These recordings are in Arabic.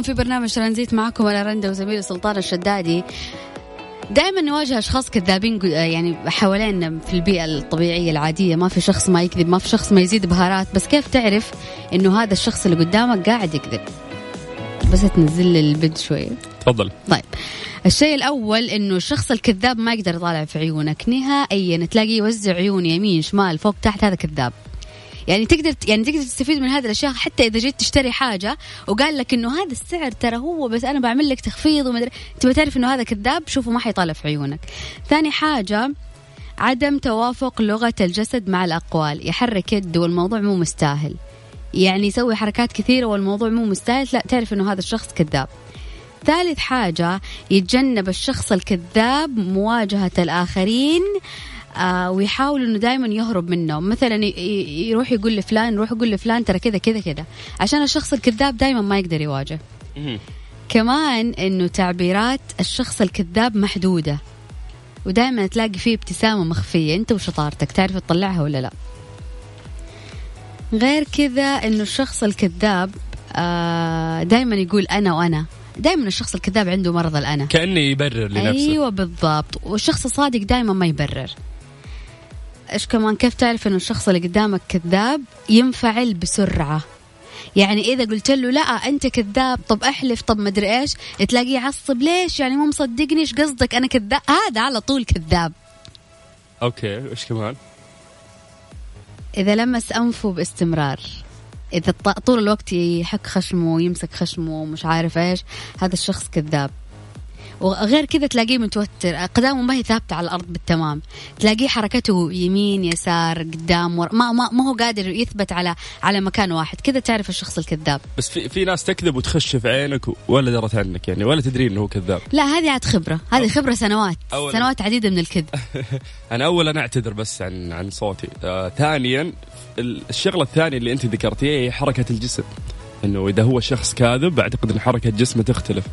لكم في برنامج ترانزيت معكم أنا رندا وزميلي سلطان الشدادي. دائما نواجه أشخاص كذابين يعني حوالينا في البيئة الطبيعية العادية. ما في شخص ما يكذب ما في شخص ما يزيد بهارات. بس كيف تعرف إنه هذا الشخص اللي قدامك قاعد يكذب؟ بس تنزل لي البد شوية تفضل. طيب. الشيء الأول إنه الشخص الكذاب ما يقدر يطالع في عيونك نهائيا تلاقيه يوزع عيون يمين شمال فوق تحت هذا كذاب. يعني تقدر يعني تقدر تستفيد من هذه الأشياء حتى إذا جيت تشتري حاجة وقال لك إنه هذا السعر ترى هو بس أنا بعمل لك تخفيض ومدري تبغى تعرف إنه هذا كذاب؟ شوفه ما حيطالع في عيونك. ثاني حاجة عدم توافق لغة الجسد مع الأقوال. يحرك يده والموضوع مو مستاهل. يعني يسوي حركات كثيرة والموضوع مو مستاهل. لا تعرف إنه هذا الشخص كذاب. ثالث حاجة يتجنب الشخص الكذاب مواجهة الآخرين آه ويحاول إنه دائما يهرب منه مثلا يروح يقول لفلان يروح يقول لفلان ترى كذا كذا كذا. عشان الشخص الكذاب دائما ما يقدر يواجه. كمان إنه تعبيرات الشخص الكذاب محدودة. ودائما تلاقي فيه ابتسامة مخفية. أنت وشطارتك تعرف تطلعها ولا لا؟ غير كذا إنه الشخص الكذاب آه دائما يقول أنا وأنا. دائما الشخص الكذاب عنده مرض الأنا. كأنه يبرر لنفسه. أيوه بالضبط. والشخص الصادق دائما ما يبرر. إيش كمان؟ كيف تعرف إنه الشخص اللي قدامك كذاب ينفعل بسرعة؟ يعني إذا قلت له لا أنت كذاب طب أحلف طب مدري إيش تلاقيه يعصب ليش؟ يعني مو مصدقني إيش قصدك؟ أنا كذاب. هذا على طول كذاب. أوكي إيش كمان؟ إذا لمس أنفه باستمرار إذا طول الوقت يحك خشمه ويمسك خشمه ومش عارف إيش هذا الشخص كذاب. وغير كذا تلاقيه متوتر. قدامه ما هي ثابتة على الأرض بالتمام. تلاقيه حركته يمين يسار قدام ور... ما ما ما هو قادر يثبت على على مكان واحد. كذا تعرف الشخص الكذاب. بس في في ناس تكذب وتخش في عينك ولا درت عنك يعني ولا تدري إنه هو كذاب. لا هذه عاد خبرة. هذه خبرة سنوات. أولاً. سنوات عديدة من الكذب. أنا اولا أعتذر بس عن عن صوتي. آه ثانيا الشغلة الثانية اللي أنت ذكرتيها هي حركة الجسم. إنه إذا هو شخص كاذب أعتقد إن حركة جسمه تختلف.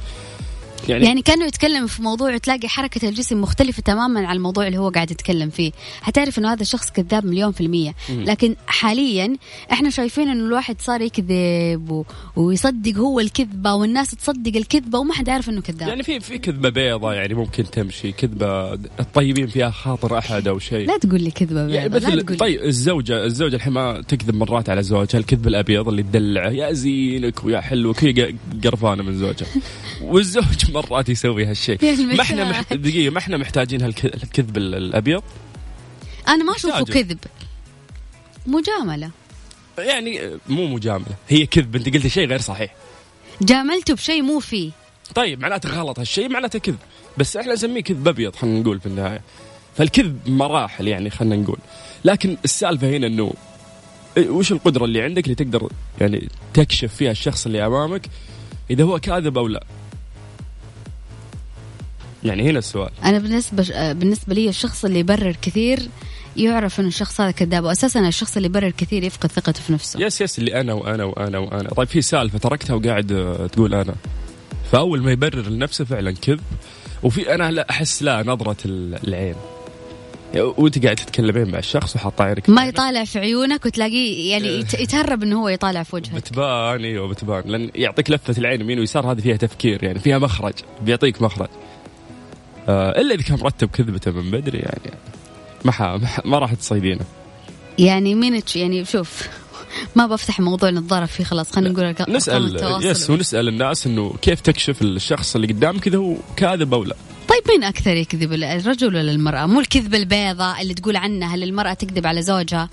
يعني يعني كانه يتكلم في موضوع تلاقي حركة الجسم مختلفة تماما عن الموضوع اللي هو قاعد يتكلم فيه. حتعرف إنه هذا الشخص كذاب مليون في المية. لكن حاليا إحنا شايفين إنه الواحد صار يكذب و... ويصدق هو الكذبة والناس تصدق الكذبة وما حد عارف إنه كذاب. يعني في في كذبة بيضة يعني ممكن تمشي. كذبة الطيبين فيها خاطر أحد أو شيء. لا تقول لي كذبة بيضة يعني مثل لا تقول طيب الزوجة الزوجة الحين ما تكذب مرات على زوجها. الكذب الأبيض اللي تدلعه يا زينك ويا حلوك. هي قرفانة من زوجها. والزوج مرات يسوي هالشيء. ما إحنا مح... دقيقة ما إحنا محتاجين هالكذب الأبيض؟ أنا ما أشوفه كذب. مجاملة. يعني مو مجاملة هي كذب. أنت قلتي شيء غير صحيح. جاملته بشيء مو فيه. طيب معناته غلط هالشيء معناته كذب. بس إحنا نسميه كذب أبيض خلينا نقول في النهاية. فالكذب مراحل يعني خلينا نقول. لكن السالفة هنا إنه وش القدرة اللي عندك اللي تقدر يعني تكشف فيها الشخص اللي أمامك إذا هو كاذب أو لا؟ يعني هنا السؤال. أنا بالنسبة بالنسبة لي الشخص اللي يبرر كثير يعرف إنه الشخص هذا كذاب واساسا الشخص اللي يبرر كثير يفقد ثقته في نفسه. يس يس اللي أنا وأنا وأنا وأنا. طيب في سالفه تركتها وقاعد تقول أنا. فأول ما يبرر لنفسه فعلا كذب وفي أنا لا أحس لا نظرة العين. وأنت قاعد تتكلمين مع الشخص وحاط عينك ما يطالع في عيونك وتلاقيه يعني يتهرب إنه هو يطالع في وجهك. بتبان إيوه بتبان. لأن يعطيك لفة العين يمين ويسار هذه فيها تفكير يعني فيها مخرج بيعطيك مخرج. آه إلا إذا كان مرتب كذبته من بدري يعني. ما ما راح تصيدينه. يعني مين يعني شوف ما بفتح موضوع نتضارب فيه خلاص خلينا نقول نسال يس ونسأل الناس إنه كيف تكشف الشخص اللي قدامك إذا هو كاذب أو لا. طيب مين أكثر يكذب الرجل ولا المرأة؟ مو الكذبه البيضاء اللي تقول عنها هل المرأة تكذب على زوجها؟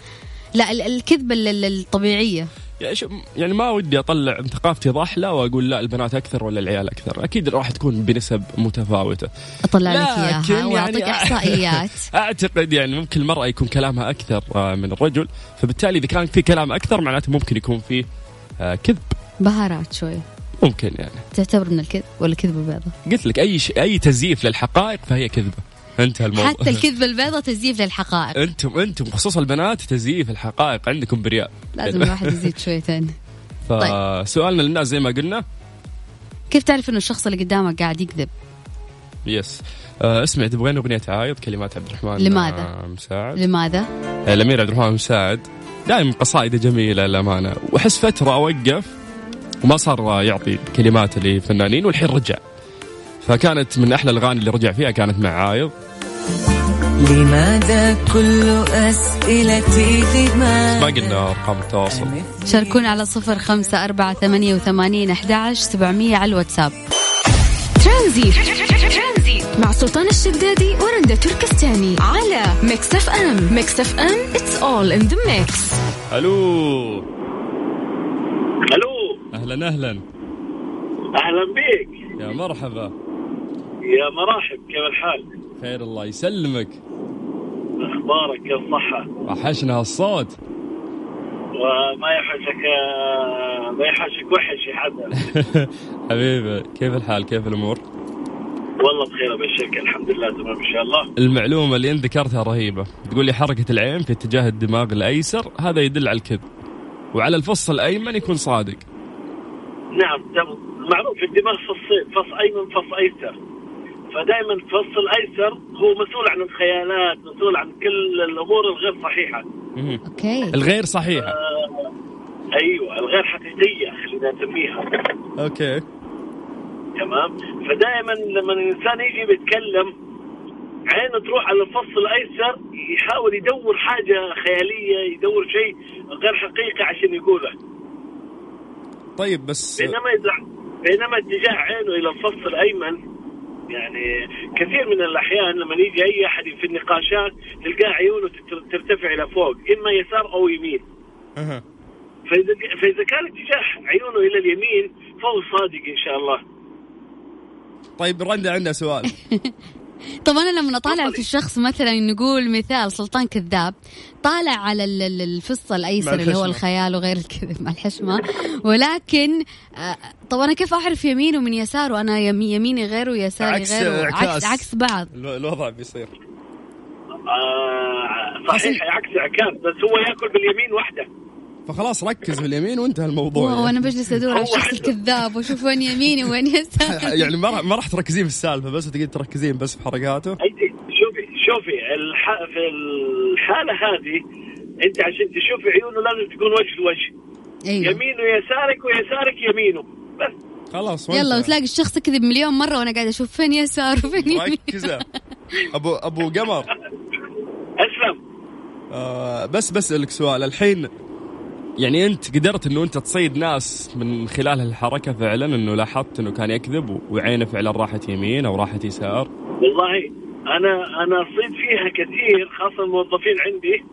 لا الكذبه الطبيعية. يعني, يعني ما ودي أطلع ثقافتي ضحلة وأقول لا البنات أكثر ولا العيال أكثر، أكيد راح تكون بنسب متفاوتة. أطلع لك إياها وأعطيك يعني إحصائيات. أعتقد يعني ممكن المرأة يكون كلامها أكثر آه، من الرجل، فبالتالي إذا كان في كلام أكثر معناته ممكن يكون في آه، كذب. بهارات شوي. ممكن يعني. تعتبر من الكذب ولا كذبه بيضة؟ قلت لك أي شيء أي تزييف للحقائق فهي كذبة. انتهى الموضوع. حتى الكذبة البيضاء تزييف للحقائق. أنتم أنتم خصوصا البنات تزييف الحقائق عندكم برياء. لازم الواحد يزيد شويتين فسؤالنا طيب. للناس زي ما قلنا. كيف تعرف إنه الشخص اللي قدامك قاعد يكذب؟ يس. آه اسمع تبغين أغنية عايض كلمات عبد الرحمن لماذا؟ آه مساعد. لماذا؟ آه الأمير عبد الرحمن مساعد. دائما قصائده جميلة للأمانة. واحس فترة أوقف وما صار يعطي كلمات لفنانين والحين رجع. فكانت من أحلى الأغاني اللي رجع فيها كانت مع عايض لماذا كل أسئلتي لماذا ما قلنا أرقام التواصل. شاركونا على صفر خمسة أربعة ثمانية وثمانين أحد سبعمية على الواتساب. ترانزيت. مع سلطان الشدادي ورندا تركستاني. على Mix FM. Mix FM it's all in the mix. ألو. ألو. أهلا أهلا. أهلا بك يا مرحبا. يا مرحب كيف الحال؟ خير الله يسلمك. أخبارك كيف الصحة؟ وحشنا هالصوت وما يحوشك ما يحوشك وحش يا حدا حبيبي كيف الحال؟ كيف الأمور؟ والله بخير ابشرك الحمد لله تمام إن شاء الله. المعلومة اللي أنت ذكرتها رهيبة. تقول لي حركة العين في اتجاه الدماغ الأيسر هذا يدل على الكذب. وعلى الفص الأيمن يكون صادق. نعم معروف الدماغ فصين فص أيمن فص أيسر. فدائما الفص الأيسر هو مسؤول عن الخيالات مسؤول عن كل الأمور الغير صحيحة. أوكي. الغير صحيحة. آه أيوه الغير حقيقية خلينا نسميها. أوكي. تمام؟ فدائما لما الإنسان يجي بيتكلم عينه تروح على الفص الأيسر يحاول يدور حاجة خيالية يدور شيء غير حقيقي عشان يقوله. طيب بس بينما بينما اتجاه عينه إلى الفص الأيمن يعني كثير من الأحيان لما يجي أي أحد في النقاشات تلقاه عيونه ترتفع إلى فوق إما يسار أو يمين. فإذا فإذا كان اتجاه عيونه إلى اليمين فهو صادق إن شاء الله. طيب رندا عندنا سؤال. طب أنا لما أطالع في الشخص مثلا نقول مثال سلطان كذاب طالع على ال- ال- الفص الأيسر مع اللي هو. الخيال وغير الكذب مع الحشمة. ولكن آه، طب أنا كيف أعرف يمينه من يساره يم- يميني غير ويساري عكس غير. عكس, عكس بعض؟ الو- الوضع بيصير. آه صحيح عكس عكاز بس هو ياكل باليمين وحده. فخلاص ركز في اليمين وانتهى الموضوع وأنا يعني. بجلس أدور على الشخص الكذاب وأشوف وين يميني وين يساري يعني ما ما راح تركزين في السالفة بس تقعد تركزين بس في حركاته. شوفي شوفي الح... في الحالة هذه أنت عشان تشوفي عيونه لازم تكون وجه لوجه. أيوه. يمينه يسارك ويسارك يمينه. بس. خلاص يلا. وتلاقي الشخص كذب مليون مرة وأنا قاعدة أشوف فين يسار وفين يمين. ابو أبو قمر. أسلم. آه بس بسالك سؤال. الحين يعني انت قدرت انه انت تصيد ناس من خلال هالحركة فعلا انه لاحظت انه كان يكذب وعينه فعلا راحت يمين أو راحت يسار؟ والله أنا أنا صيد فيها كثير خاصة الموظفين عندي.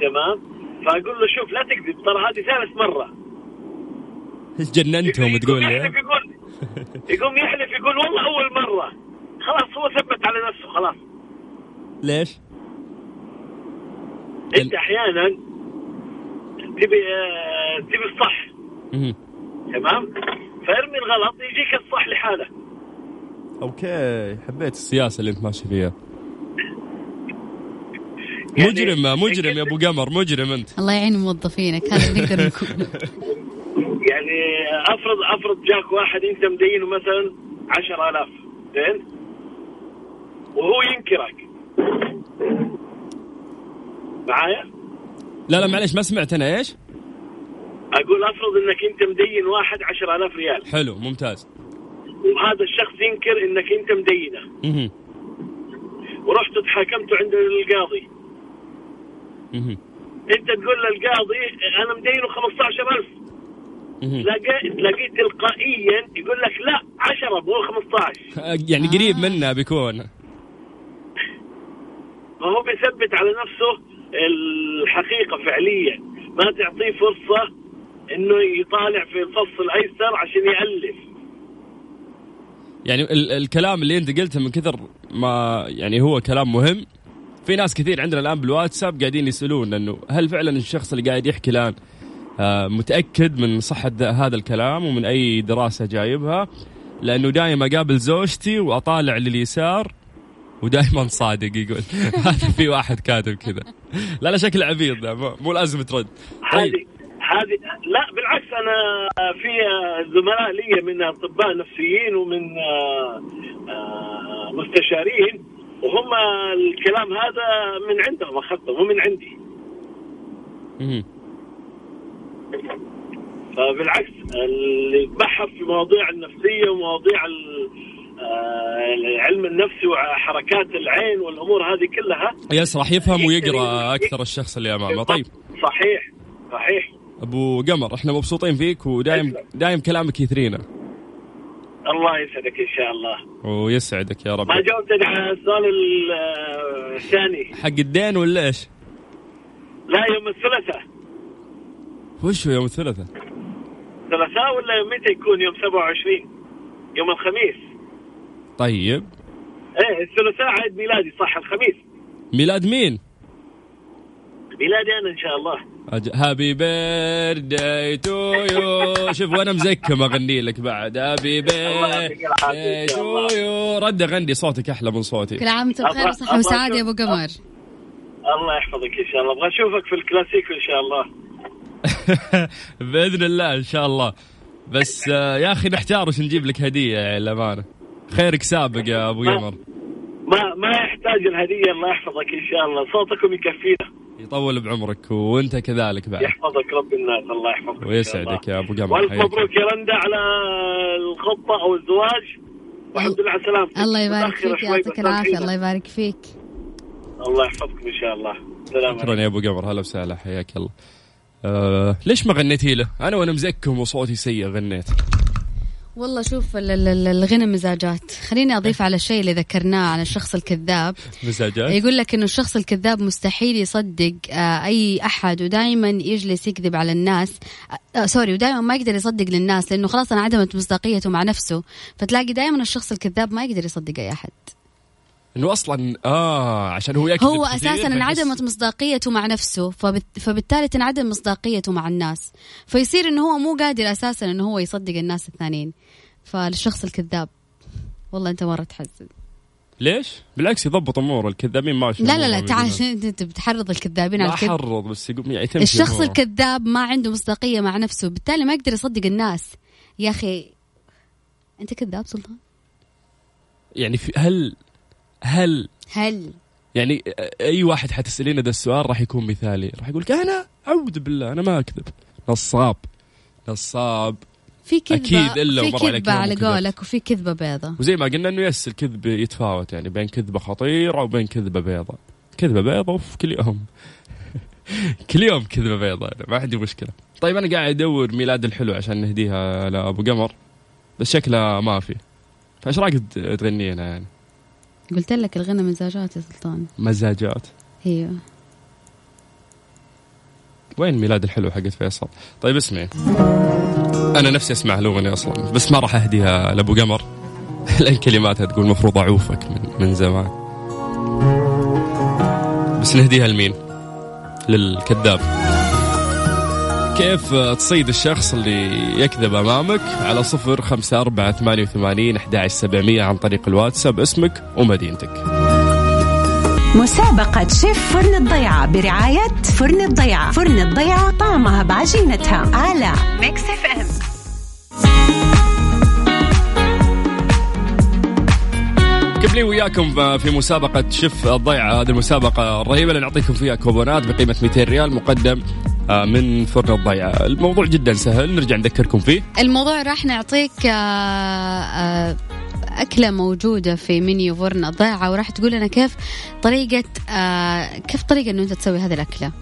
تمام؟ فأقول له شوف لا تكذب ترى هذه ثالث مرة. جننتهم تقول لي؟ يحلف يقول يقوم يحلف يقول والله أول مرة. خلاص هو ثبت على نفسه خلاص. ليش؟ أنت أحيانا تبي تبي الصح. تمام؟ فارمي الغلط يجيك الصح لحاله أوكي حبيت السياسة اللي أنت ماشي فيها. يعني مجرم مجرم يا أبو قمر مجرم أنت. الله يعين موظفينك هذا اللي نقدر نقول يعني أفرض أفرض جاك واحد أنت مدينه مثلا 10000 زين؟ وهو ينكرك. معايا؟ لا لا معليش ما سمعت أنا إيش؟ أقول أفرض إنك أنت مدين واحد 10000 ريال حلو ممتاز وهذا الشخص ينكر إنك أنت مدينة مهم. ورحت تحاكمته عند القاضي مهم. أنت تقول للقاضي أنا مدينه 15000 مهم. تلاقي تلاقيه تلقائيا يقول لك لا 10 مو 15 يعني قريب منا بيكون فهو بيثبت على نفسه الحقيقة فعليا ما تعطيه فرصة إنه يطالع في الفص الأيسر عشان يألف. يعني ال- الكلام اللي أنت قلته من كثر ما يعني هو كلام مهم. في ناس كثير عندنا الآن بالواتساب قاعدين يسألون إنه هل فعلا الشخص اللي قاعد يحكي الآن آه، متأكد من صحة ذا- هذا الكلام ومن أي دراسة جايبها؟ لأنه دائما اقابل زوجتي وأطالع لليسار ودائما صادق يقول هذا في واحد كاتب كذا. لا لا شكل عبيط مو- لازم ترد. هذه طيب. هذه لا بالعكس أنا في زملاء لي من أطباء نفسيين ومن آه، آه، مستشارين وهم الكلام هذا من عندهم أخذته مو من عندي. فبالعكس اللي يتبحر في مواضيع النفسية ومواضيع ال- علم النفس وحركات العين والأمور هذه كلها. يس راح يفهم ويقرأ أكثر الشخص اللي أمامه. طيب. صحيح صحيح. أبو قمر إحنا مبسوطين فيك ودايم دايم كلامك يثرينا. الله يسعدك إن شاء الله. ويسعدك يا رب. ما جاوبتني على السؤال ال- آه، الثاني. حق الدين ولا إيش؟ لا يوم الثلاثاء وش هو يوم الثلاثاء؟ ثلاثاء ولا متى يكون؟ يوم 27 يوم الخميس. طيب. إيه الثلاثاء عيد ميلادي صح الخميس. ميلاد مين؟ ميلادي أنا إن شاء الله. happy birthday to you شوف وأنا مزكم أغني لك بعد. happy birthday to. you رد غندي صوتك أحلى من صوتي. كل عام وأنت بخير أبغى وسعادة يا أبو قمر. الله يحفظك إن شاء الله. أبغى أشوفك في الكلاسيك إن شاء الله. بإذن الله إن شاء الله. بس آه، يا أخي نحتار وش نجيب لك هدية يا للأمانة. خيرك سابق يا أبو قمر ما ما يحتاج الهدية الله يحفظك إن شاء الله. صوتكم يكفينا. يطول بعمرك وأنت كذلك بعد. يحفظك رب الناس. الله يحفظك ويسعدك الله. يا أبو قمر. والف. مبروك يا رندا على الخطة أو الزواج. والحمد لله على سلامتك الله يبارك فيك يعطيك الحين. الله يبارك فيك. الله يحفظكم إن شاء الله. سلام شكرا يا أبو قمر. هلا وسهلا. حياك الله. آه ليش ما غنيتي له؟ أنا وأنا مزكم وصوتي سيء غنيت. والله شوف ال- ال- ال- الغنى مزاجات. خليني أضيف على الشيء اللي ذكرناه عن الشخص الكذاب. مزاجات؟ يقول لك إنه الشخص الكذاب مستحيل يصدق آه، أي أحد ودائما يجلس يكذب على الناس. آه، آه، سوري ودائما ما يقدر يصدق للناس لأنه خلاص انعدمت مصداقيته مع نفسه. فتلاقي دائما الشخص الكذاب ما يقدر يصدق أي أحد. إنه أصلا آه عشان هو يكذب هو أساسا انعدمت مصداقيته مع نفسه فبت... فبالتالي تنعدم مصداقيته مع الناس. فيصير إنه هو مو قادر أساسا إنه هو يصدق الناس الثانيين. فالشخص الكذاب. والله أنت مرة تحزن. ليش؟ بالعكس يضبط اموره الكذابين ما لا لا لا تعال أنت بتحرض الكذابين على الكذب؟ حرض بس يقوم يعني الشخص أموره. الكذاب ما عنده مصداقية مع نفسه بالتالي ما يقدر يصدق الناس. يا أخي أنت كذاب سلطان؟ يعني في هل هل هل يعني أي واحد حتسألينه ذا السؤال راح يكون مثالي. راح يقول لك أنا أعوذ بالله أنا ما أكذب. نصاب. نصاب. في كذبة أكيد إلا في يوم على. قولك وفي كذبة بيضة. وزي ما قلنا إنه yes الكذب يتفاوت يعني بين كذبة خطيرة وبين كذبة بيضاء كذبة بيضاء اوف كل يوم. كل يوم كذبة بيضاء أنا ما عندي مشكلة. طيب أنا قاعد أدور ميلاد الحلو عشان نهديها لأبو قمر. بس شكلها ما في. فإيش رايك ت- تغنينا يعني؟ قلت لك الغنى مزاجات يا سلطان. مزاجات. أيوه. وين ميلاد الحلو حقت فيصل؟ طيب اسمعي. أنا نفسي أسمع الأغنية أصلا بس ما راح أهديها لأبو قمر. لأن كلماتها تقول المفروض أعوفك من, من زمان. بس نهديها لمين؟ للكذاب. كيف تصيد الشخص اللي يكذب أمامك على صفر خمسة أربعة ثمانية وثمانين أحد سبعمية عن طريق الواتساب اسمك ومدينتك. مسابقة شيف فرن الضيعة برعاية فرن الضيعة. فرن الضيعة طعمها بعجينتها. على Mix FM قبلي وياكم في مسابقة شيف الضيعة؟ هذه المسابقة الرهيبة اللي نعطيكم فيها كوبونات بقيمة 200 ريال مقدم من فرن الضيعة. الموضوع جدا سهل نرجع نذكركم فيه. الموضوع راح نعطيك آه، آه، أكلة موجودة في منيو فرن الضيعة وراح تقول لنا كيف طريقة آه، كيف طريقة إنه أنت تسوي هذه الأكلة.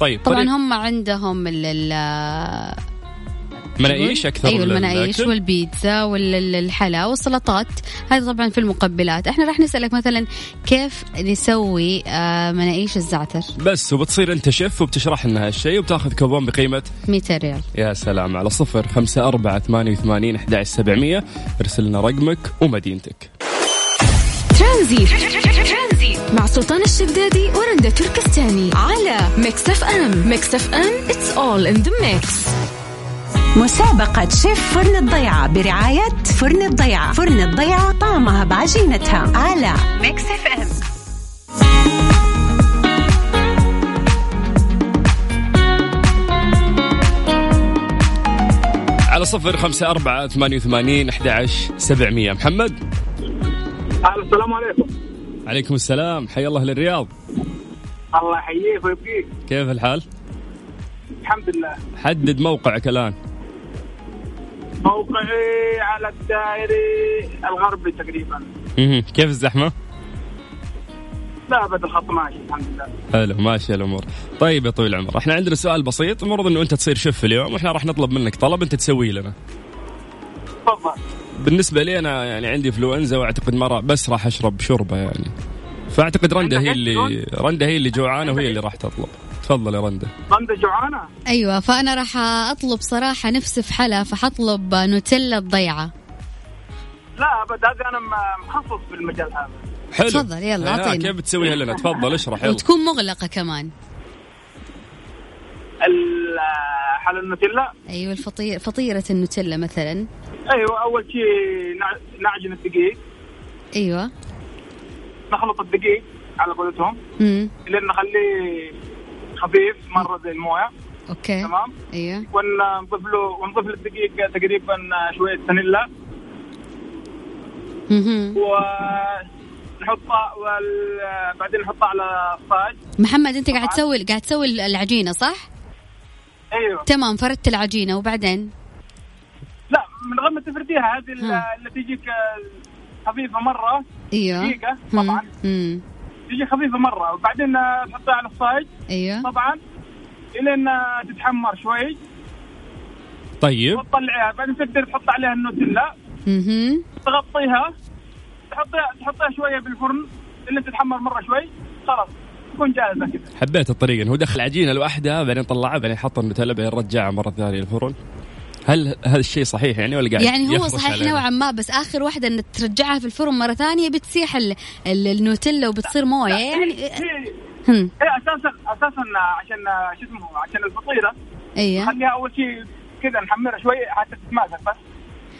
طيب طبعا طريق هم عندهم ال مناقيش أكثر أيوه من المناقيش. والبيتزا والحلا والسلطات. هذه طبعا في المقبلات. إحنا راح نسألك مثلا كيف نسوي آه، مناقيش الزعتر؟ بس وبتصير أنت شيف وبتشرح لنا هالشيء وبتاخذ كوبون بقيمة 200 ريال. يا سلام على صفر خمسة أربعة ثمانية وثمانين أحد سبعمية. ارسل لنا رقمك ومدينتك. ترانزيت. مع سلطان الشدادي ورندا تركستاني. على Mix FM. Mix FM it's all in the mix. مسابقة شيف فرن الضيعة برعاية فرن الضيعة. فرن الضيعة طعمها بعجينتها. على Mix FM على صفر خمسة أربعة ثمانية وثمانين أحد سبعمية. محمد؟ السلام عليكم. عليكم السلام. حيا الله للرياض. الله يحييك ويبقيك. كيف الحال؟ الحمد لله. حدد موقعك الآن. موقعي على الدائري الغربي تقريبا. مهم. كيف الزحمة؟ لا أبد الخط ماشي الحمد لله. حلو ماشي الأمور. طيب يا طويل العمر إحنا عندنا سؤال بسيط المفروض إنه أنت تصير شيف اليوم وإحنا راح نطلب منك طلب أنت تسويه لنا. تفضل. بالنسبة لي أنا يعني عندي انفلونزا وأعتقد ما بس راح أشرب شوربة يعني. فأعتقد رندا هي اللي رندا هي اللي جوعانة وهي اللي راح تطلب. تفضل يا رندا رندا جوعانة؟ أيوه فأنا راح أطلب صراحة نفسي في حلا فحطلب نوتيلا الضيعة. لا أبد هذا أنا مخصص في المجال هذا. حلو. تفضل، يلا، آه، أعطينا. كيف بتسويها لنا؟ تفضل اشرح يلا. وتكون مغلقة كمان. ال- حل النوتيلا؟ أيوه الفطير فطيرة النوتيلا مثلا. أيوه أول شيء نع- نعجن الدقيق. أيوه. نخلط الدقيق على قولتهم. امم لين نخليه خفيف مرة زي الموية. أوكي. تمام؟ أيوه. ونضيف له ونضيف للدقيق تقريبا شوية فانيلا. ونحطها وال- بعدين نحطها على الصاج محمد أنت قاعد تسوي قاعد تسوي العجينة صح؟ أيوه. تمام فردت العجينة وبعدين؟ لا من غير ما تفرديها هذه. اللي تجيك خفيفه مرة. أيوه. دقيقة مم. طبعاً. مم. تجي خفيفة مرة. وبعدين تحطها على الصاج. أيوه. طبعا إلين تتحمر شوي. طيب. وتطلعيها. بعدين تقدر تحط عليها النوتيلا. مهم. تغطيها. تحطيها تحطيها شوية بالفرن. اللي تتحمر مرة شوي. خلاص. تكون جاهزة كذا. حبيت الطريقة. انه هو دخل عجينة لوحدها بعدين طلعها بعدين حط النوتيلا بعدين رجعها مرة ثانية الفرن. هل هذا الشيء صحيح يعني ولا قاعد يعني هو صحيح؟ نوعا ما بس آخر واحدة إن ترجعها في الفرن مرة ثانية بتسيح ال- ال- النوتيلا وبتصير موية يعني. هي هم. هي أساسا أساسا عشان شو اسمه عشان الفطيرة. أيوه خليها أول شيء كذا نحمرها شوي حتى تتماسك بس.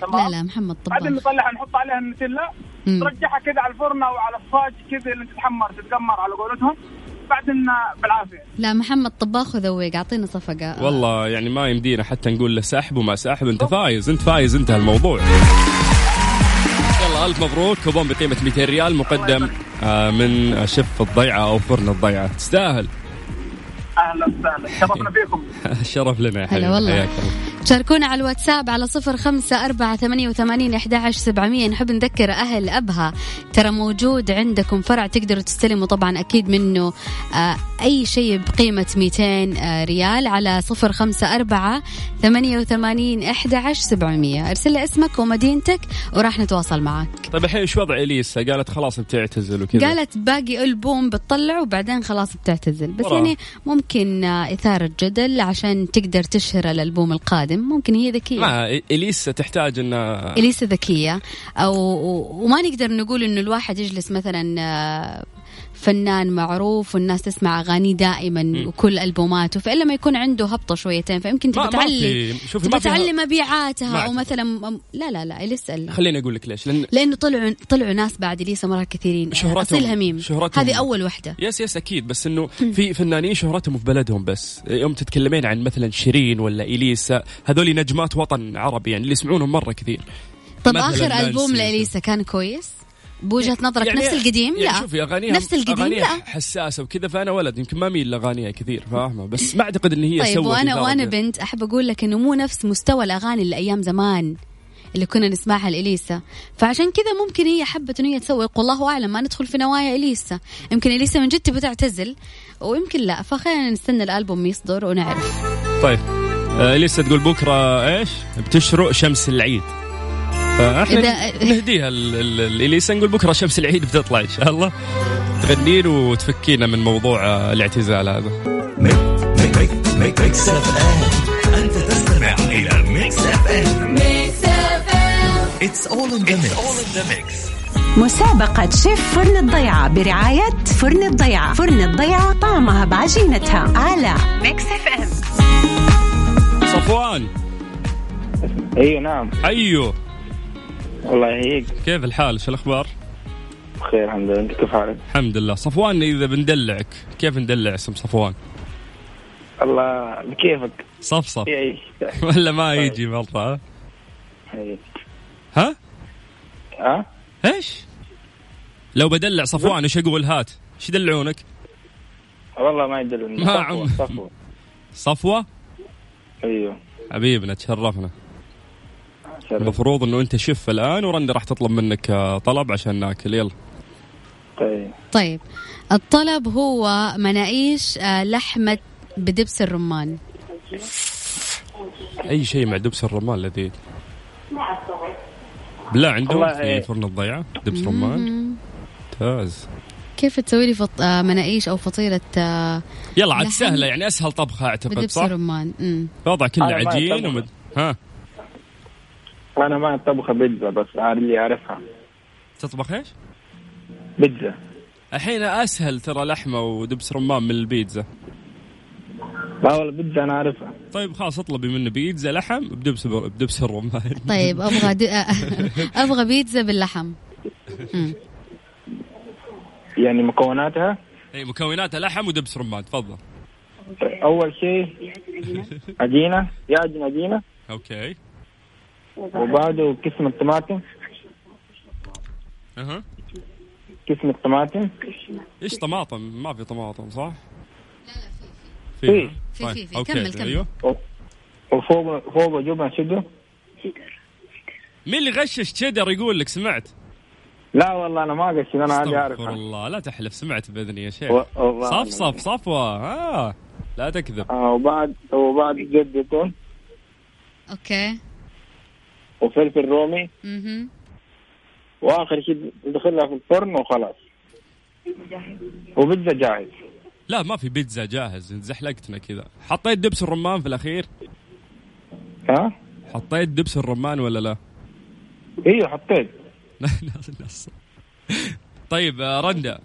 لا تمام؟ لا محمد بعدين طباخ نطلعها نحط عليها النوتيلا. ترجعها كذا على الفرن أو على الصاج كذا اللي تتحمر تتقمر على قولتهم. بعدين بالعافية. لا محمد طباخ وذوق أعطينا صفقة. والله يعني ما يمدينا حتى نقول له سحب وما سحب أنت فايز أنت فايز انتهى الموضوع. يلا ألف مبروك. كوبون بقيمة 200 ريال مقدم آه، من شف الضيعة أو فرن الضيعة. تستاهل. أهلا وسهلا. شرفنا فيكم. الشرف لنا يا حبيبي. هلا والله. شاركونا على الواتساب على صفر خمسة أربعة ثمانية وثمانين أحد سبعمية. نحب نذكر أهل أبها. ترى موجود عندكم فرع تقدروا تستلموا طبعا أكيد منه آه أي شيء بقيمة 200 آه ريال على صفر خمسة أربعة ثمانية وثمانين أحد سبعمية. أرسل لي اسمك ومدينتك وراح نتواصل معك طيب الحين إيش وضع إليسا؟ قالت خلاص بتعتزل وكذا. قالت باقي ألبوم بتطلع وبعدين خلاص بتعتزل. بس وراه. يعني ممكن آه، إثارة جدل عشان تقدر تشهر الألبوم القادم. ممكن هي ذكية. ما اليسا تحتاج إن اليسا ذكية. أو وما نقدر نقول إنه الواحد يجلس مثلا آه، فنان معروف والناس تسمع اغانيه دائما وكل ألبوماته فإلا ما يكون عنده هبطة شويتين فيمكن تبي ما تعلي تبي فيها- تعلي مبيعاتها أو. مثلا لا لا لا اليسا خليني أقول لك ليش لأن لأنه طلعوا طلعوا ناس بعد اليسا مرات كثيرين. شهرتهم- أصيل هميم. شهرتهم- هذه أول وحدة. yes yes أكيد بس إنه في فنانين شهرتهم في بلدهم بس. يوم تتكلمين عن مثلا شيرين ولا إليسا هذول نجمات وطن عربي يعني اللي يسمعونهم مرة كثير. طب آخر. ألبوم لإليسا كان كويس؟ بوجهة نظرك نفس القديم؟ يعني لا شوفي أغانيها نفس القديم؟ أغانيها لا. حساسة وكذا فأنا ولد يمكن ما ميل لأغانيها كثير فاهمة؟ بس ما أعتقد إن هي طيب وأنا وأنا. بنت أحب أقول لك إنه مو نفس مستوى الأغاني اللي أيام زمان اللي كنا نسمعها لإليسا. فعشان كذا ممكن هي حبت إنه هي تسوق والله أعلم ما ندخل في نوايا إليسا. يمكن إليسا من جد تبي تعتزل ويمكن لا. فخلينا نستنى الألبوم يصدر ونعرف. طيب آه إليسا تقول بكرة إيش؟ بتشرق شمس العيد. فاحنا إذا- نهديها ال- ال- ال- اليسا نقول بكرة شمس العيد بتطلع إن شاء الله. تغنين وتفكينا من موضوع آه، الاعتزال هذا. Mix FM انت تستمع إلى ميكس اف ام it's all in the mix مسابقة شيف فرن الضيعة برعاية فرن الضيعة فرن الضيعة طعمها بعجينتها. على Mix FM صفوان. أيوه نعم. أيوه. الله يحييك. كيف الحال؟ شو الأخبار؟ بخير الحمد لله. أنت كيف حالك؟ الحمد لله. صفوان إذا بندلعك كيف ندلع اسم صفوان؟ الله بكيفك صفصف يعيش ولا ما يجي مرة ها؟ إيه. ها؟ ها؟ إيش؟ لو بدلع صفوان إيش أقول؟ هات. إيش يدلعونك؟ والله ما يدل ما عم- صفوة. صفوة؟ أيوه. حبيبنا تشرفنا. تشرف المفروض إنه أنت شف الآن ورندا راح تطلب منك آه، طلب عشان ناكل. يلا. طيب. طيب. الطلب هو مناقيش آه، لحمة بدبس الرمان. أي شيء مع دبس الرمان لذيذ. بالله عنده في إيه. فرن الضيعة دبس رمان. ممتاز. كيف تسوي لي فط... آه، مناقيش أو فطيرة آه، يلا عاد سهلة يعني أسهل طبخة أعتقد بدبس صح؟ الرمان. مم. وضع كله عجين. ومد... ها؟ أنا ما طبخه بيتزا بس عارف اللي أعرفها. تطبخ إيش؟ بيتزا. الحين أسهل ترى لحمة ودبس رمان من البيتزا. لا والله بيتزا أنا أعرفها. طيب خلاص اطلبي منه بيتزا لحم بدبس بدبس الرمان. طيب أبغى د... أبغى بيتزا باللحم. يعني مكوناتها؟ إي مكوناتها لحم ودبس رمان تفضل. أول شيء عجينة يعجن عجينة. أوكي. وبعده قسم الطماطم أها قسم الطماطم إيش طماطم ما في طماطم صح؟ في. في في-. في- في. أوكي. كمل- كمل. أيوه وفوق فوق جبنه شدو مين اللي غشش تشيدر يقول لك سمعت؟ لا والله أنا ما قشت أنا عادي استغفر أعرفها الله لا تحلف سمعت باذني يا شيخ و- والله صف صف صفوة آه لا تكذب آه وبعد وبعد زيتون أوكي وفلفل رومي. وآخر شيء تدخلها في الفرن وخلاص. وبيتزا جاهز. لا ما في بيتزا جاهز. زحلقتنا كذا. حطيت دبس الرمان في الأخير؟ ها؟ حطيت دبس الرمان ولا لا؟ أيوه حطيت. نص. طيب آه، رندا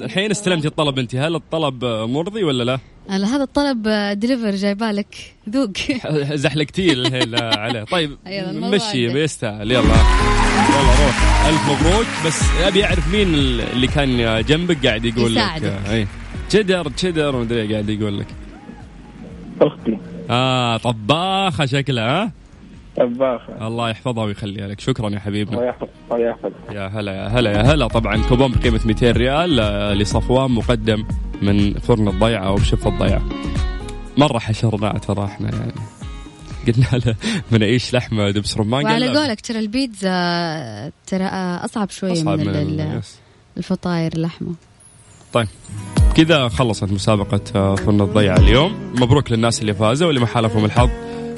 الحين استلمتي الطلب انت. هل الطلب آه، مرضي ولا لا؟ على هذا الطلب دليفر جايبالك ذوق. آه، عليه. طيب أيوة، مشي. بيستاهل يلا. يلا روح. ألف مبروك. بس أبي أعرف مين اللي كان جنبك قاعد يقول لك يساعدك. آه، أي. تشيدر تشيدر ومدري قاعد يقول لك. أختي. آه طباخة شكلها ها؟ طباخة. الله يحفظها ويخليها لك. شكرا يا حبيبنا ويحفظ ويحفظ يا هلا يا هلا يا هلا. طبعا كوبون بقيمة 200 ريال آه، لصفوان مقدم. من فرن الضيعة أو بشف الضيعة. مرة حشرناه ترى إحنا يعني. قلنا له مناقيش لحمة دبس رمان. وعلى. قولك ترى البيتزا ترى آه، أصعب شوية أصعب من, من. الفطاير اللحمة. طيب. كذا خلصت مسابقة آه، فرن الضيعة اليوم. مبروك للناس اللي فازوا واللي ما حالفهم الحظ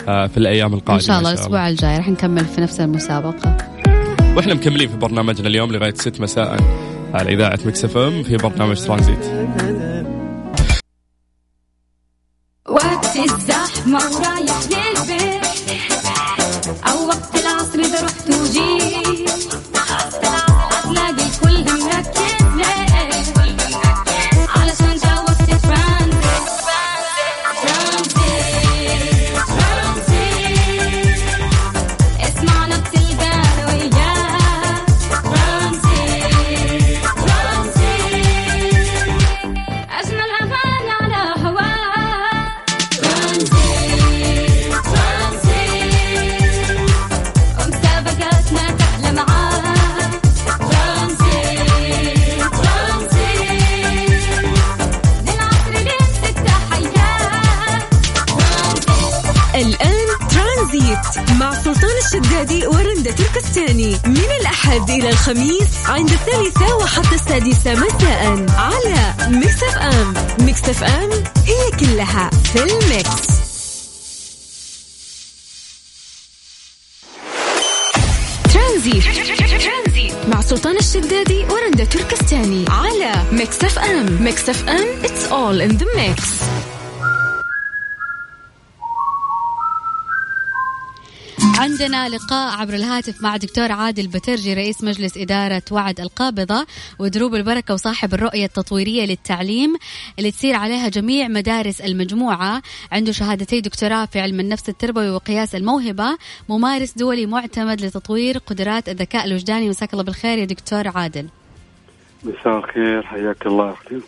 آه، في الأيام القادمة إن شاء الله الأسبوع الجاي راح نكمل في نفس المسابقة. وإحنا مكملين في برنامجنا اليوم لغاية 6 مساء. على إذاعة Mix FM في برنامج ترانزيت وقت الزحمة ورايح للبيت. أو وقت العصر إذا رحت الأحد إلى الخميس عند الثالثة وحتى السادسة مساء على Mix FM Mix FM هي كلها في ال mix. ترانزيت. مع سلطان الشدادي ورندا تركستاني على Mix FM Mix FM it's all in the mix. عندنا لقاء عبر الهاتف مع دكتور عادل بترجي رئيس مجلس إدارة وعد القابضة ودروب البركة وصاحب الرؤية التطويرية للتعليم اللي تسير عليها جميع مدارس المجموعة. عنده شهادتي دكتوراه في علم النفس التربوي وقياس الموهبة ممارس دولي معتمد لتطوير قدرات الذكاء الوجداني. مساك الله بالخير يا دكتور عادل. مساء الخير حياك الله. أختي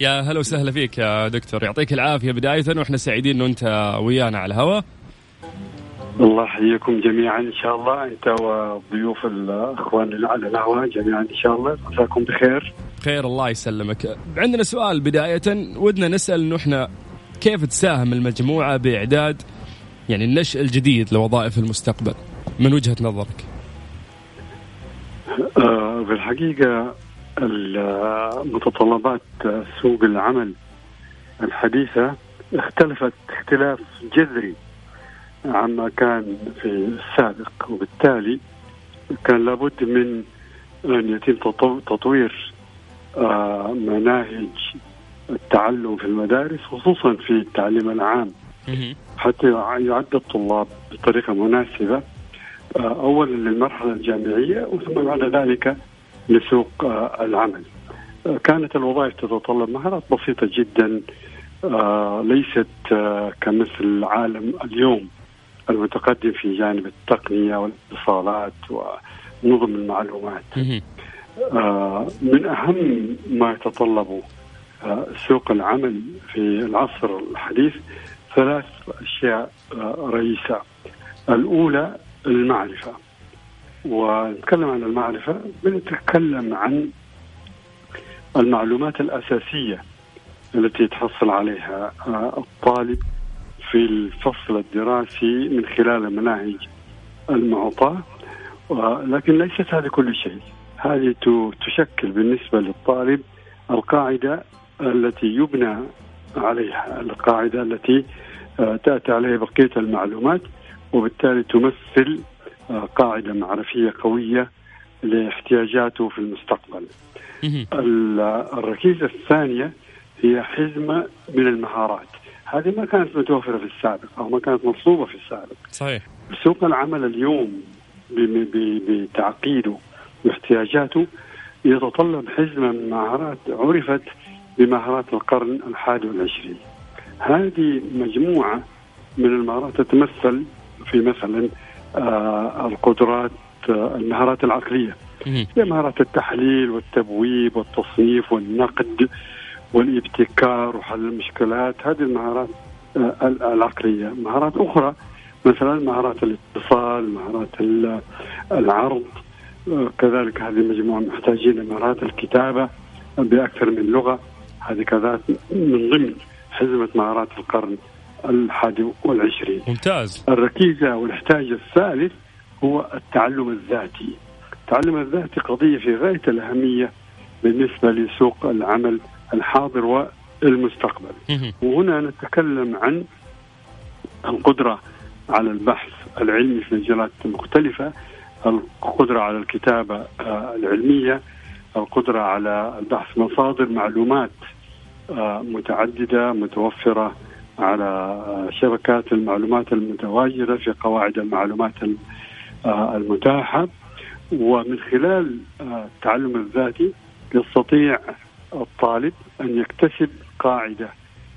يا هلا وسهلا فيك يا دكتور. يعطيك العافية. بداية وإحنا سعيدين إنه أنت ويانا على الهواء. الله يحييكم جميعا إن شاء الله. أنت وضيوف الأخوان على الهواء جميعا إن شاء الله. مساكم بخير. خير الله يسلمك. عندنا سؤال بداية. ودنا نسأل انه إحنا كيف تساهم المجموعة بإعداد يعني النشء الجديد لوظائف المستقبل؟ من وجهة نظرك؟ آه، في الحقيقة ال- متطلبات سوق العمل الحديثة اختلفت اختلاف جذري. عما كان في السابق. وبالتالي كان لابد من أن يتم تطو- تطوير آه، مناهج التعلم في المدارس خصوصا في التعليم العام. حتى يع- يعد الطلاب بطريقة مناسبة آه، أولا للمرحلة الجامعية وثم بعد ذلك لسوق آه، العمل. كانت الوظائف تتطلب مهارات بسيطة جدا ليست كمثل العالم اليوم. المتقدم في جانب التقنية والاتصالات ونظم المعلومات. آه، من أهم ما يتطلبه آه، سوق العمل في العصر الحديث ثلاث أشياء آه، رئيسة. الأولى المعرفة. ونتكلم عن المعرفة بنتكلم عن المعلومات الأساسية التي يتحصل عليها الطالب في الفصل الدراسي من خلال المناهج المعطاة آه، لكن ليست هذه كل شيء. هذه تشكل بالنسبة للطالب القاعدة التي يبنى عليها القاعدة التي آه، تأتي عليها بقية المعلومات وبالتالي تمثل آه، قاعدة معرفية قوية لاحتياجاته في المستقبل. ال- الركيزة الثانية هي حزمة من المهارات. هذه ما كانت متوفرة في السابق أو ما كانت مطلوبة في السابق. صحيح. سوق العمل اليوم بتعقيده واحتياجاته يتطلب حزمة من مهارات عرفت بمهارات القرن الحادي والعشرين. هذه مجموعة من المهارات تتمثل في مثلا آه القدرات آه المهارات العقلية. هي مهارات التحليل والتبويب والتصنيف والنقد. والابتكار وحل المشكلات. هذه المهارات آه، ال- العقلية. مهارات أخرى مثلا مهارات الاتصال مهارات ال- العرض. آه، كذلك هذه المجموعة محتاجين لمهارات الكتابة بأكثر من لغة. هذه كذلك من ضمن حزمة مهارات القرن الحادي والعشرين. ممتاز. الركيزة والإحتاج الثالث هو التعلم الذاتي. التعلم الذاتي قضية في غاية الأهمية بالنسبة لسوق العمل الحاضر والمستقبل. وهنا نتكلم عن القدرة على البحث العلمي في مجالات مختلفة القدرة على الكتابة آه، العلمية القدرة على البحث مصادر معلومات آه، متعددة متوفرة على آه، شبكات المعلومات المتواجدة في قواعد المعلومات الم- المتاحة. ومن خلال التعلم الذاتي يستطيع الطالب أن يكتسب قاعدة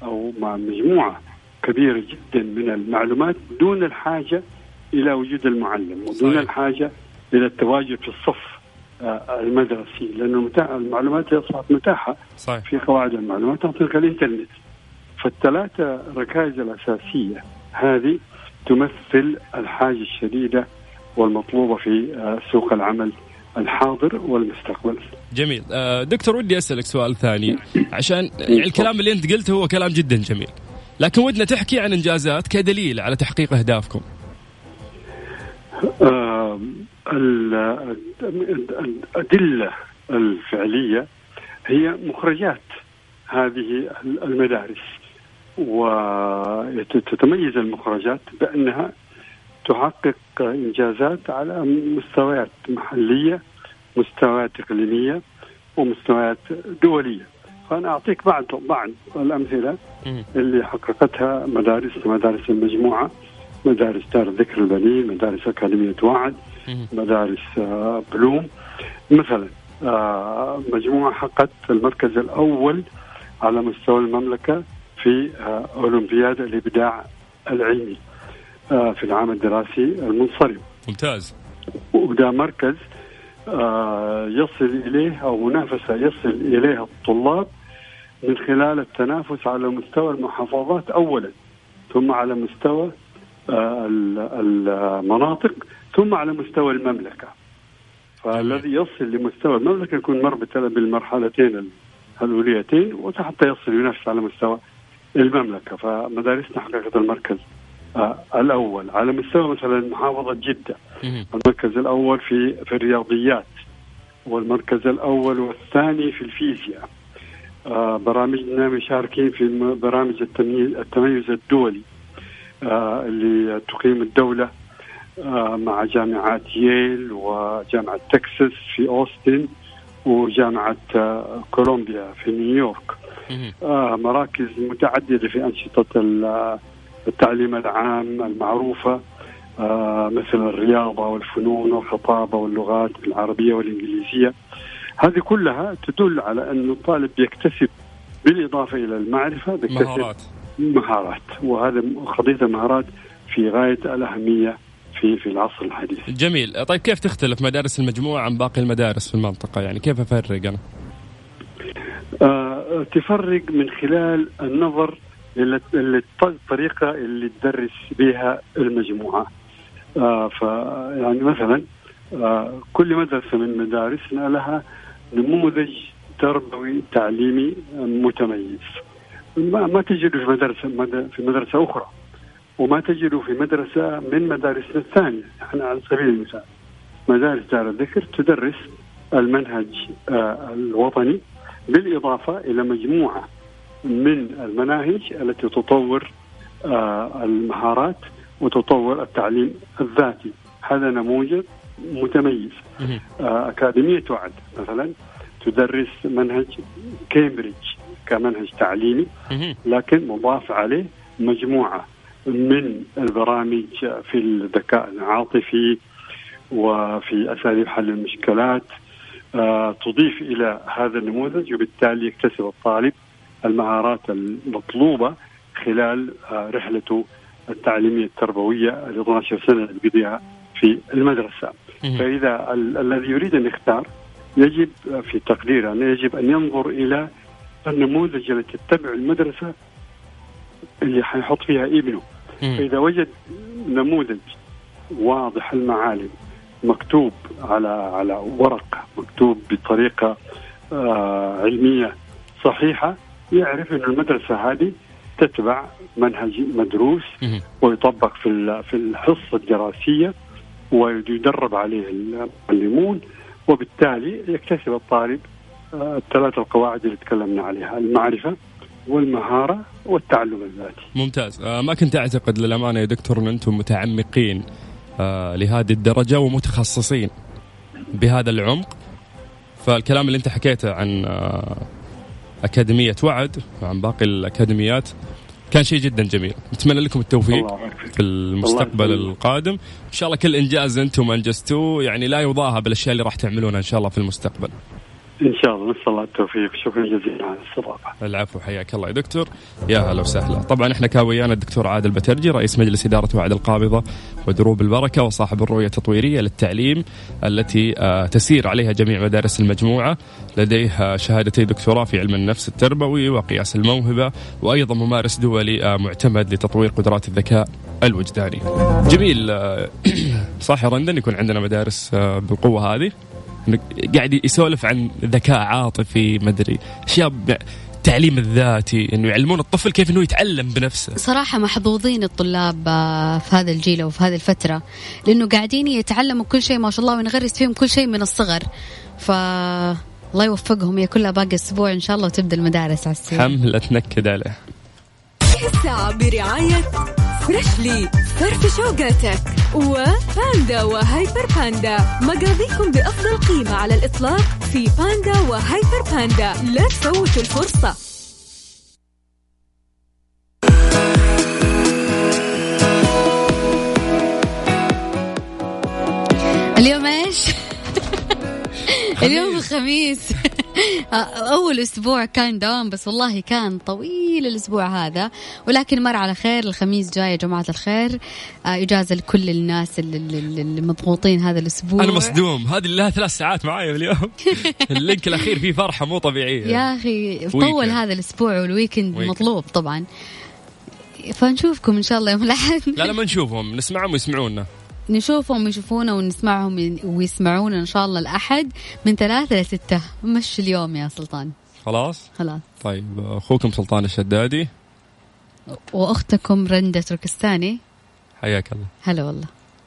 أو مع مجموعة كبيرة جدا من المعلومات دون الحاجة إلى وجود المعلم ودون. الحاجة إلى التواجد في الصف آه، المدرسي لأن المعلومات أصبحت متاحة صحيح في قواعد المعلومات عن طريق الإنترنت فالثلاثة ركائز الأساسية هذه تمثل الحاجة الشديدة والمطلوبة في آه، سوق العمل الحاضر والمستقبل. جميل. آه، دكتور ودي أسألك سؤال ثاني. عشان يعني الكلام اللي أنت قلته هو كلام جدا جميل. لكن ودنا تحكي عن إنجازات كدليل على تحقيق أهدافكم. آه، ال- الأدلة الفعلية هي مخرجات هذه المدارس. وتتميز المخرجات بأنها تحقق إنجازات على مستويات محلية مستويات إقليمية ومستويات دولية. فأنا أعطيك بعض بعض الأمثلة اللي حققتها مدارس مدارس المجموعة مدارس دار ذكر البنين مدارس أكاديمية وعد مدارس آه، بلوم. مثلا آه، مجموعة حققت المركز الأول على مستوى المملكة في آه، أولمبياد الإبداع العلمي. في العام الدراسي المنصرم. ممتاز. وده مركز آه، يصل إليه أو منافسة يصل إليها الطلاب من خلال التنافس على مستوى المحافظات أولا ثم على مستوى آه، ال- المناطق ثم على مستوى المملكة. فالذي يصل لمستوى المملكة يكون مربط بالمرحلتين الأوليتين وحتى يصل ينافس على مستوى المملكة. فمدارسنا حققت المركز آه، الأول على مستوى مثلا محافظة جدة. المركز الأول في في الرياضيات والمركز الأول والثاني في الفيزياء. آه، برامجنا مشاركين في برامج التميز الدولي آه، اللي تقيم الدولة آه، مع جامعات ييل وجامعة تكساس في أوستن وجامعة آه، كولومبيا في نيويورك. مراكز متعددة في ال- التعليم العام المعروفة آه، مثل الرياضة والفنون والخطابة واللغات العربية والإنجليزية. هذه كلها تدل على أن الطالب يكتسب بالإضافة إلى المعرفة مهارات. مهارات. وهذا قضية المهارات في غاية الأهمية في في العصر الحديث. جميل. طيب كيف تختلف مدارس المجموعة عن باقي المدارس في المنطقة؟ يعني كيف أفرق أنا؟ آه، تفرق من خلال النظر الطريقة اللي تدرس بها المجموعة. آه، ف يعني مثلا آه، كل مدرسة من مدارسنا لها نموذج تربوي تعليمي متميز. ما, ما تجده في مدرسة مد- في مدرسة أخرى وما تجده في مدرسة من مدارسنا الثانية. إحنا على سبيل المثال مدارس دار الذكر تدرس المنهج آه، الوطني بالإضافة إلى مجموعة. من المناهج التي تطور آه، المهارات وتطور التعليم الذاتي. هذا نموذج متميز. آه، أكاديمية وعد مثلا تدرس منهج كامبريدج كمنهج تعليمي لكن مضاف عليه مجموعة من البرامج في الذكاء العاطفي وفي أساليب حل المشكلات. آه، تضيف إلى هذا النموذج وبالتالي يكتسب الطالب المهارات المطلوبة خلال آه، رحلته التعليمية التربوية ال 12 سنة اللي بيقضيها في المدرسة. فإذا ال- الذي يريد أن يختار يجب آه، في تقديري أنه يجب أن ينظر إلى النموذج التي تتبع المدرسة اللي حيحط فيها ابنه. فإذا وجد نموذج واضح المعالم مكتوب على على ورق مكتوب بطريقة آه علمية صحيحة يعرف أن المدرسة هذه تتبع منهج مدروس ويطبق في في الحصة الدراسية ويدرب عليه المعلمون وبالتالي يكتسب الطالب آه، الثلاث القواعد اللي تكلمنا عليها المعرفة والمهارة والتعلم الذاتي. ممتاز. آه ما كنت أعتقد للأمانة يا دكتور أن أنتم متعمقين آه لهذه الدرجة ومتخصصين بهذا العمق. فالكلام اللي أنت حكيته عن آه أكاديمية وعد وعن باقي الأكاديميات. كان شيء جدا جميل. نتمنى لكم التوفيق. في المستقبل. القادم. إن شاء الله كل إنجاز أنتم أنجزتوه. يعني لا يضاهى بالأشياء اللي راح تعملونها إن شاء الله في المستقبل. إن شاء الله نسأل الله التوفيق. شكرا جزيلا على الاستضافة. العفو حياك الله. يا دكتور يا هلا وسهلا. طبعا إحنا كان ويانا الدكتور عادل بترجي رئيس مجلس إدارة وعد القابضة ودروب البركة وصاحب الرؤية التطويرية للتعليم التي آه، تسير عليها جميع مدارس المجموعة. لديه آه، شهادتي دكتوراه في علم النفس التربوي وقياس الموهبة وأيضا ممارس دولي آه، معتمد لتطوير قدرات الذكاء الوجداني. جميل صح يا رندن يكون عندنا مدارس بالقوة هذه. قاعد يسولف عن ذكاء عاطفي مدري أشياء ب- التعليم الذاتي إنه يعلمون الطفل كيف إنه يتعلم بنفسه. صراحة محظوظين الطلاب آه، في هذا الجيل وفي هذه الفترة لأنه قاعدين يتعلموا كل شيء ما شاء الله ونغرس فيهم كل شيء من الصغر. ف الله يوفقهم هي كلها باقي أسبوع إن شاء الله وتبدأ المدارس على السريع. حملة نكد عليه الساعة برعاية فريشلي فرف شوقاتك وباندا وهايبر باندا مقاضيكم بأفضل قيمة على الإطلاق في باندا وهايبر باندا لا تفوتوا الفرصة. اليوم إيش؟ اليوم الخميس. أول أسبوع كان دوام بس والله كان طويل الأسبوع هذا. ولكن مر على خير الخميس جاي يا جماعة الخير. آه، إجازة لكل الناس اللي, مضغوطين هذا الأسبوع. أنا مصدوم. هذه لها ثلاث ساعات معايا اليوم. ال link الأخير فيه فرحة مو طبيعية. يا أخي. طول هذا الأسبوع وال weekend weekend. مطلوب طبعا. فنشوفكم إن شاء الله يوم الأحد. لا لا ما نشوفهم. نسمعهم ويسمعونا. نشوفهم ويشوفونا ونسمعهم ويسمعونا إن شاء الله الأحد من ثلاثة لستة مش اليوم يا سلطان. خلاص؟ خلاص. طيب أخوكم سلطان الشدادي. وأختكم رندة تركستاني. حياك الله. هلا والله.